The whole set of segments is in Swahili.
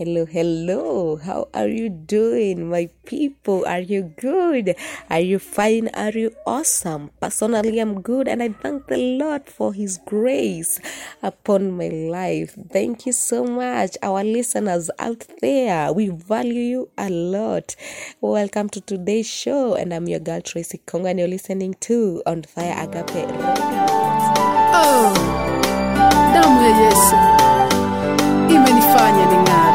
Hello, hello. How are you doing, my people? Are you good? Are you fine? Are you awesome? Personally, I'm good, and I thank the Lord for His grace upon my life. Thank you so much, our listeners out there. We value you a lot. Welcome to today's show, and I'm your girl Tracy Konga, and you're listening to On Fire Agape. Oh, damu ya Yesu imenifanya ning'are.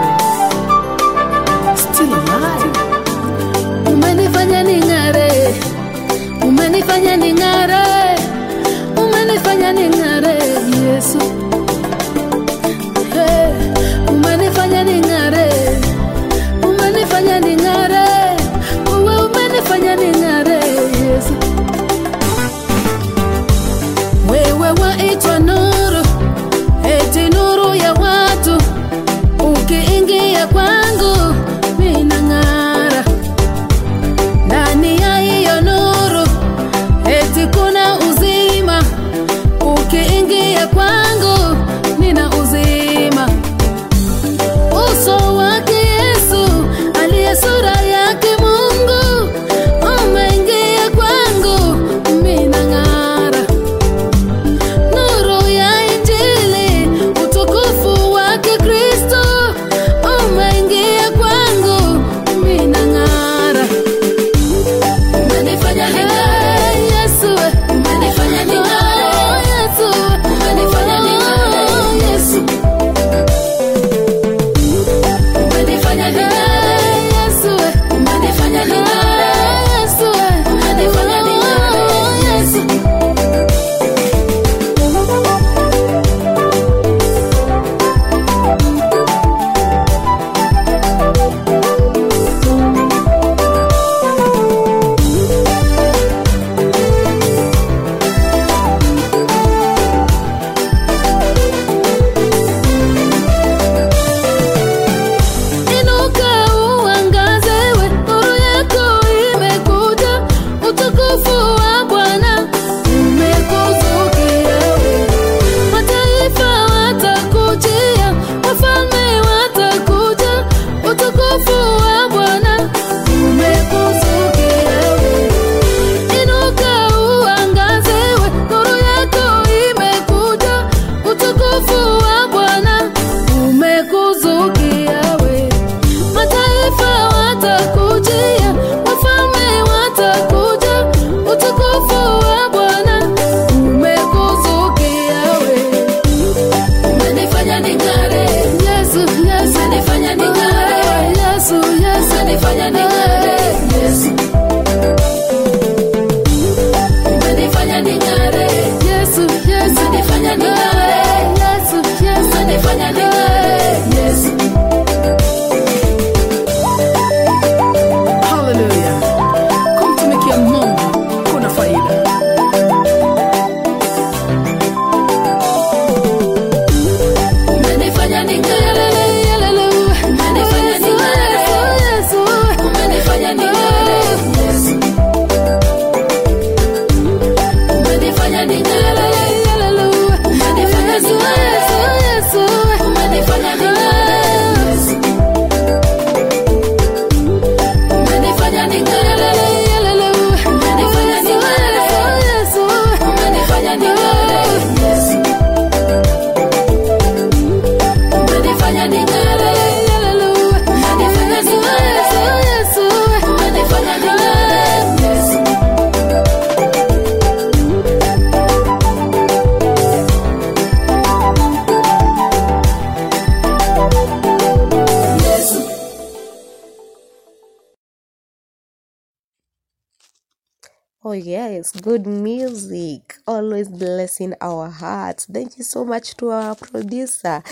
Oh, yes, good music. Always blessing our hearts. Thank you so much to our producer.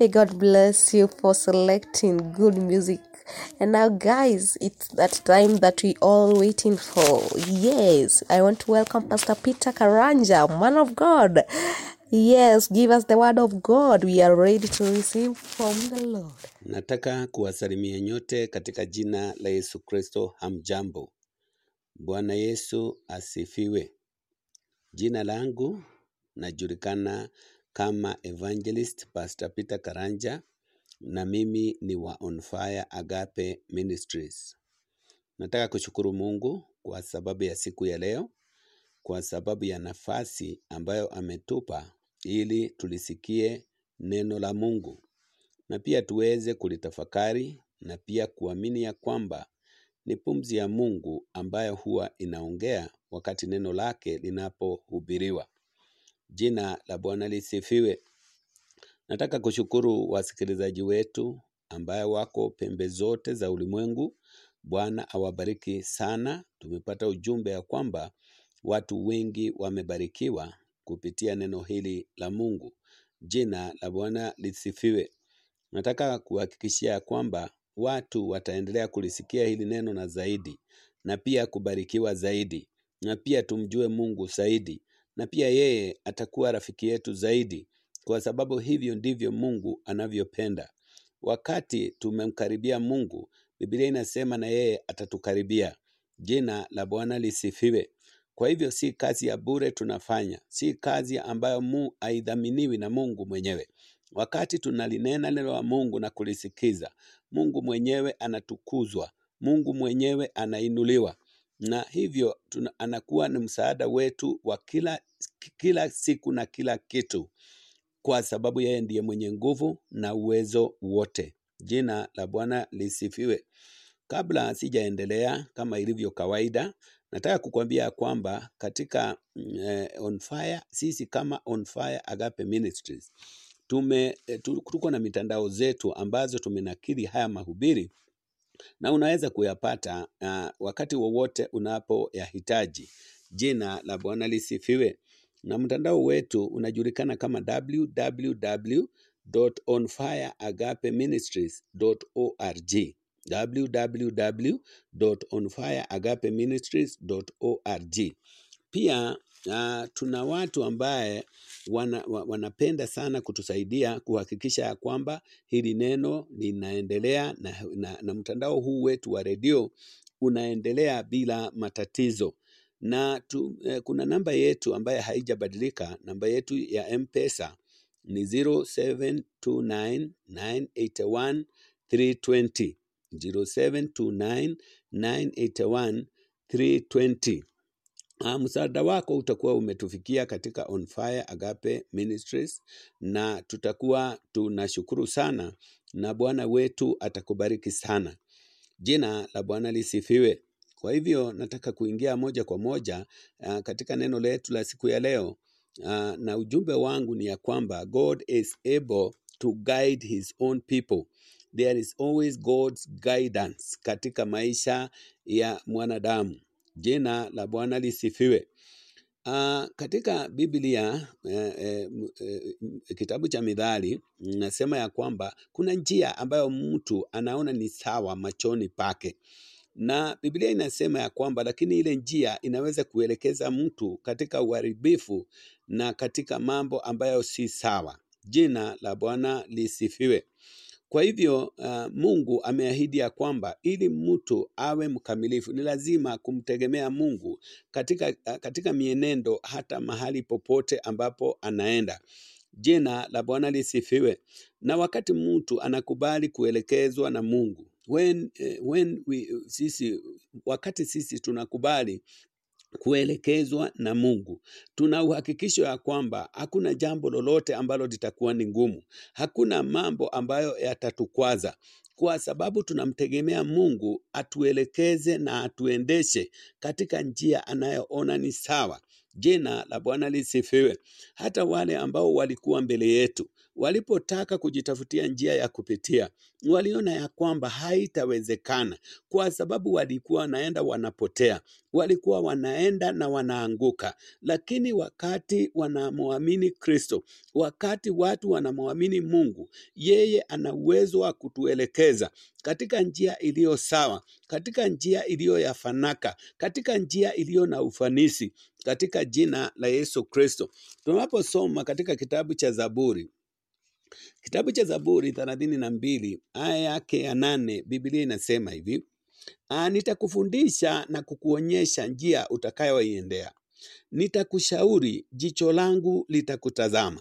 May God bless you for selecting good music. And now, guys, it's that time that we all waiting for. Yes, I want to welcome Pastor Peter Karanja, man of God. Yes, give us the word of God. We are ready to receive from the Lord. Nataka kuwasalimia nyote katika jina la Yesu Kristo. Hamjambo. Bwana Yesu asifiwe. Jina langu najulikana kama Evangelist Pastor Peter Karanja na mimi ni wa On Fire Agape Ministries. Nataka kushukuru Mungu kwa sababu ya siku ya leo, kwa sababu ya nafasi ambayo ametupa ili tulisikie neno la Mungu na pia tuweze kulitafakari na pia kuamini ya kwamba ni pumzi ya Mungu ambayo huwa inaongea wakati neno lake linapohubiriwa. Jina la Bwana lisifiwe. Nataka kushukuru wasikilizaji wetu ambayo wako pembe zote za ulimwengu. Bwana awabariki sana. Tumepata ujumbe ya kwamba watu wengi wamebarikiwa kupitia neno hili la Mungu. Jina la Bwana lisifiwe. Nataka kuhakikishia kwamba watu wataendelea kulisikia hili neno na zaidi, na pia kubarikiwa zaidi, na pia tumjue Mungu zaidi, na pia yeye atakuwa rafiki yetu zaidi, kwa sababu hivyo ndivyo Mungu anavyopenda. Wakati tumemkaribia Mungu, Biblia inasema na yeye atatukaribia. Jina la Bwana lisifiwe. Kwa hivyo si kazi ya bure tunafanya, si kazi ambayo mu haidhaminiwi na Mungu mwenyewe. Wakati tunalinena neno la Mungu na kulisikiza, Mungu mwenyewe anatukuzwa, Mungu mwenyewe anainuliwa, na hivyo tuna, anakuwa ni msaada wetu wa kila, kila siku na kila kitu, kwa sababu yeye ndiye mwenye nguvu na uwezo wote. Jina la Bwana lisifiwe. Kabla sijaendelea, kama ilivyo kawaida, nataka kukwambia kwamba katika mm, eh, On Fire, sisi kama On Fire Agape Ministries tume eh, tuko na mitandao zetu ambazo tumenakili haya mahubiri na unaweza kuyapata uh, wakati wowote unapoyahitaji. Jina la Bwana lisifiwe. Na mtandao wetu unajulikana kama www.onfireagapeministries.org www.onfireagapeministries.org pia uh, tuna watu ambaye wana, wanapenda sana kutusaidia kuhakikisha ya kwamba hili neno linaendelea na, na, na mtandao huu wetu wa redio unaendelea bila matatizo na tu, eh, kuna namba yetu ambayo haijabadilika. Namba yetu ya M-Pesa ni 0729981320 0729981320. Uh, msaada wako utakuwa umetufikia katika On Fire Agape Ministries na tutakuwa tunashukuru sana na Bwana wetu atakubariki sana. Jina la Bwana lisifiwe. Kwa hivyo nataka kuingia moja kwa moja uh, katika neno letu la siku ya leo uh, na ujumbe wangu ni ya kwamba God is able to guide his own people. There is always God's guidance katika maisha ya mwanadamu. Jina la Bwana lisifiwe. Uh, katika Biblia eh, eh, eh, kitabu cha Mithali nasema ya kwamba kuna njia ambayo mtu anaona ni sawa machoni pake, na Biblia inasema ya kwamba lakini ile njia inaweza kuelekeza mtu katika uharibifu na katika mambo ambayo si sawa. Jina la Bwana lisifiwe. Kwa hivyo uh, Mungu ameahidi ya kwamba ili mtu awe mkamilifu ni lazima kumtegemea Mungu katika, uh, katika mienendo hata mahali popote ambapo anaenda. Jina la Bwana lisifiwe. Na wakati mtu anakubali kuelekezwa na Mungu when, eh, when we, sisi, wakati sisi tunakubali kuelekezwa na Mungu. Tuna uhakikisho ya kwamba hakuna jambo lolote ambalo litakuwa ni ngumu, hakuna mambo ambayo yatatukwaza, kwa sababu tunamtegemea Mungu atuelekeze na atuendeshe katika njia anayoona ni sawa. Jina la Bwana lisifiwe. Hata wale ambao walikuwa mbele yetu walipotaka kujitafutia njia ya kupitia, waliona ya kwamba haitawezekana, kwa sababu walikuwa wanaenda wanapotea walikuwa wanaenda na wanaanguka, lakini wakati wanamwamini Kristo, wakati watu wanamwamini Mungu, yeye ana uwezo wa kutuelekeza katika njia iliyo sawa, katika njia iliyo ya fanaka, katika njia iliyo na ufanisi, katika jina la Yesu Kristo. Tunaposoma katika kitabu cha Zaburi, kitabu cha Zaburi thelathini na mbili aya yake ya nane, Biblia inasema hivi Ah, nitakufundisha na kukuonyesha njia utakayoiendea. Nitakushauri, jicho langu litakutazama.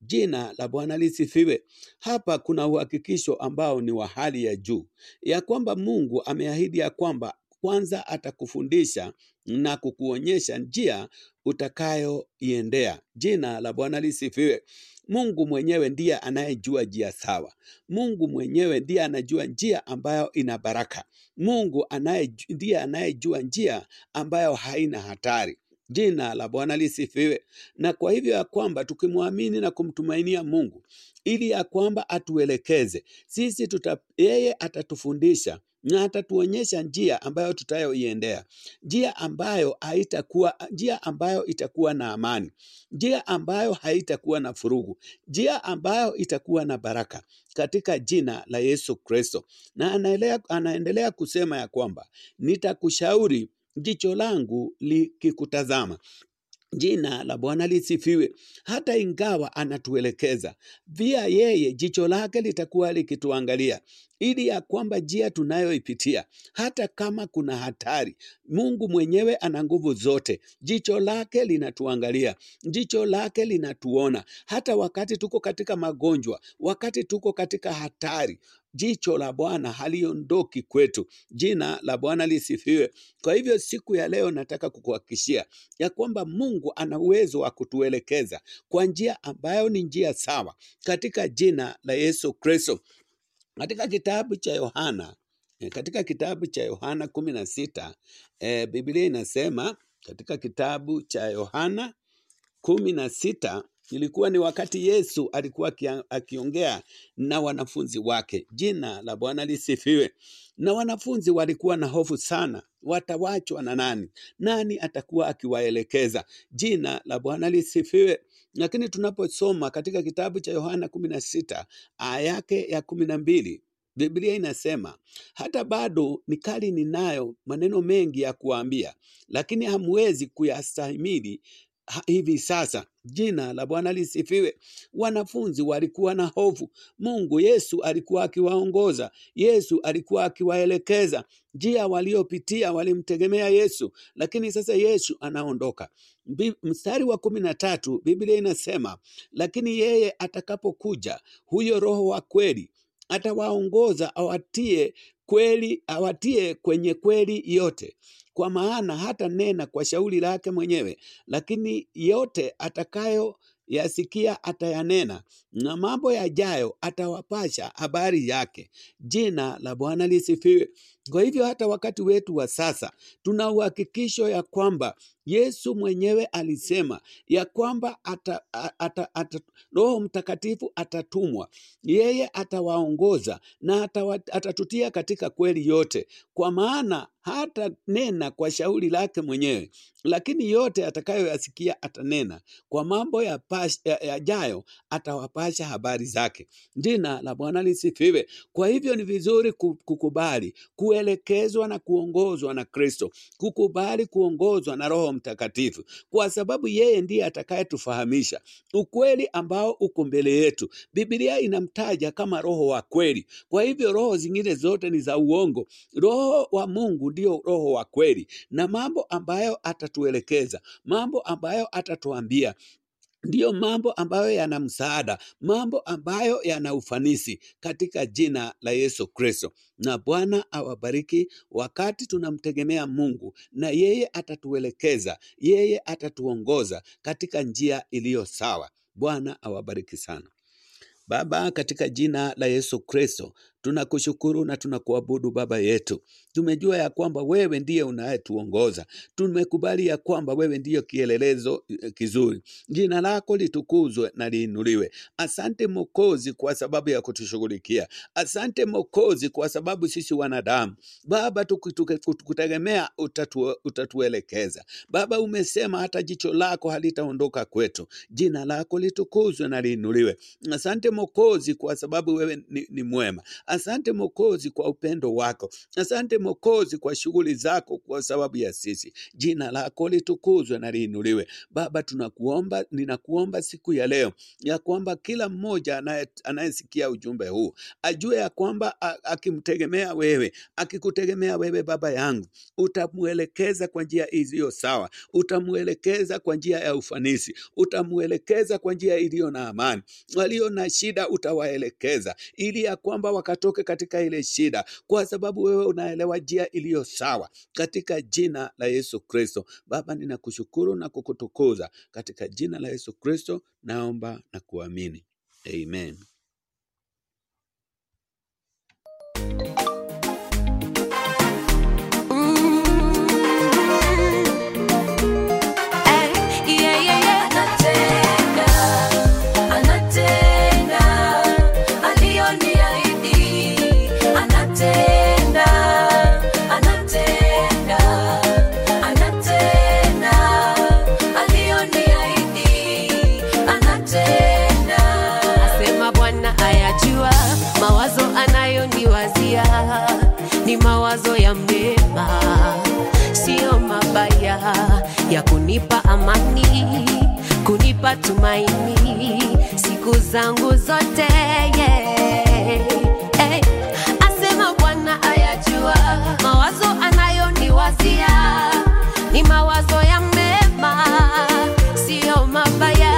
Jina la Bwana lisifiwe. Hapa kuna uhakikisho ambao ni wa hali ya juu ya kwamba Mungu ameahidi ya kwamba kwanza atakufundisha na kukuonyesha njia utakayoiendea. Jina la Bwana lisifiwe. Mungu mwenyewe ndiye anayejua njia sawa. Mungu mwenyewe ndiye anajua njia ambayo ina baraka. Mungu anaye, ndiye anayejua njia ambayo haina hatari. Jina la Bwana lisifiwe. Na kwa hivyo ya kwamba tukimwamini na kumtumainia Mungu ili ya kwamba atuelekeze sisi tuta, yeye atatufundisha na atatuonyesha njia ambayo tutayoiendea, njia ambayo haitakuwa njia ambayo itakuwa na amani, njia ambayo haitakuwa na furugu, njia ambayo itakuwa na baraka katika jina la Yesu Kristo. Na anaelea, anaendelea kusema ya kwamba nitakushauri jicho langu likikutazama. Jina la Bwana lisifiwe. Hata ingawa anatuelekeza pia, yeye jicho lake litakuwa likituangalia, ili ya kwamba njia tunayoipitia, hata kama kuna hatari, Mungu mwenyewe ana nguvu zote. Jicho lake linatuangalia, jicho lake linatuona, hata wakati tuko katika magonjwa, wakati tuko katika hatari jicho la Bwana haliondoki kwetu. Jina la Bwana lisifiwe. Kwa hivyo siku ya leo nataka kukuhakikishia ya kwamba Mungu ana uwezo wa kutuelekeza kwa njia ambayo ni njia sawa, katika jina la Yesu Kristo. Katika kitabu cha Yohana eh, katika kitabu cha Yohana kumi na sita e, Biblia inasema katika kitabu cha Yohana kumi na sita ilikuwa ni wakati Yesu alikuwa akiongea na wanafunzi wake. Jina la Bwana lisifiwe. Na wanafunzi walikuwa na hofu sana, watawachwa na nani? Nani atakuwa akiwaelekeza? Jina la Bwana lisifiwe. Lakini tunaposoma katika kitabu cha Yohana kumi na sita aya yake ya kumi na mbili Biblia inasema hata bado nikali ninayo maneno mengi ya kuambia, lakini hamwezi kuyastahimili hivi sasa. Jina la Bwana lisifiwe. Wanafunzi walikuwa na hofu. Mungu Yesu alikuwa akiwaongoza, Yesu alikuwa akiwaelekeza njia waliopitia, walimtegemea Yesu, lakini sasa Yesu anaondoka. Mstari wa kumi na tatu Biblia inasema lakini yeye atakapokuja, huyo Roho wa kweli atawaongoza awatie kweli, awatie kwenye kweli yote, kwa maana hata nena kwa shauri lake mwenyewe, lakini yote atakayo yasikia atayanena, na mambo yajayo atawapasha habari yake. Jina la Bwana lisifiwe. Kwa hivyo hata wakati wetu wa sasa tuna uhakikisho ya kwamba Yesu mwenyewe alisema ya kwamba ata, ata, ata, Roho Mtakatifu atatumwa, yeye atawaongoza na atatutia katika kweli yote, kwa maana hata nena kwa shauri lake mwenyewe, lakini yote atakayoyasikia atanena, kwa mambo ya pas- ya- yajayo atawapasha habari zake. Jina la Bwana lisifiwe. Kwa hivyo ni vizuri kukubali kukubali kuelekezwa na kuongozwa na Kristo, kukubali kuongozwa na Roho Mtakatifu, kwa sababu yeye ndiye atakayetufahamisha ukweli ambao uko mbele yetu. Biblia inamtaja kama Roho wa kweli. Kwa hivyo roho zingine zote ni za uongo. Roho wa Mungu ndio Roho wa kweli, na mambo ambayo atatuelekeza, mambo ambayo atatuambia ndiyo mambo ambayo yana msaada, mambo ambayo yana ufanisi katika jina la Yesu Kristo. Na Bwana awabariki wakati tunamtegemea Mungu, na yeye atatuelekeza, yeye atatuongoza katika njia iliyo sawa. Bwana awabariki sana. Baba, katika jina la Yesu Kristo, tunakushukuru na tunakuabudu Baba yetu. Tumejua ya kwamba wewe ndiye unayetuongoza. Tumekubali ya kwamba wewe ndiyo kielelezo eh, kizuri. Jina lako litukuzwe na liinuliwe. Asante Mokozi kwa sababu ya kutushughulikia. Asante Mokozi kwa sababu sisi wanadamu Baba tukutegemea utatu, utatuelekeza. Baba umesema hata jicho lako halitaondoka kwetu. Jina lako litukuzwe na liinuliwe. Asante Mokozi kwa sababu wewe ni, ni mwema. Asante Mokozi kwa upendo wako. Asante Mokozi kwa shughuli zako kwa sababu ya sisi. Jina lako litukuzwe na liinuliwe. Baba, tunakuomba, ninakuomba siku ya leo ya kwamba kila mmoja anaye- anayesikia ujumbe huu ajue ya kwamba akimtegemea wewe, akikutegemea wewe Baba yangu, utamwelekeza kwa njia iliyo sawa, utamwelekeza kwa njia ya ufanisi, utamwelekeza kwa njia iliyo na amani. Walio na shida utawaelekeza, ili ya kwamba wakatoke katika ile shida, kwa sababu wewe unaelewa njia iliyo sawa, katika jina la Yesu Kristo. Baba, ninakushukuru na kukutukuza katika jina la Yesu Kristo, naomba na kuamini, amen. Mawazo ya mema, sio mabaya, ya kunipa amani, kunipa tumaini siku zangu zote. Yeah. Hey. Asema Bwana ayajua mawazo anayoniwazia ni mawazo ya mema, sio mabaya,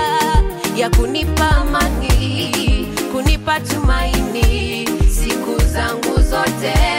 ya kunipa amani, kunipa tumaini siku zangu zote.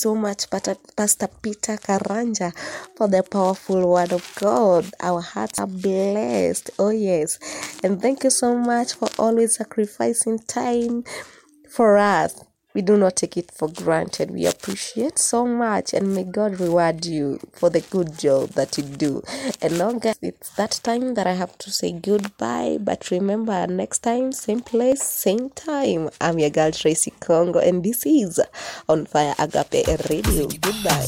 So much, uh, Pastor Peter Karanja, for the powerful word of God. Our hearts are blessed. Oh, yes. And thank you so much for always sacrificing time for us. We do not take it for granted. We appreciate so much, and may God reward you for the good job that you do. And now, guys, it's that time that I have to say goodbye. But remember, next time, same place, same time. I'm your girl Tracy Congo, and this is On Fire Agape Radio. Goodbye.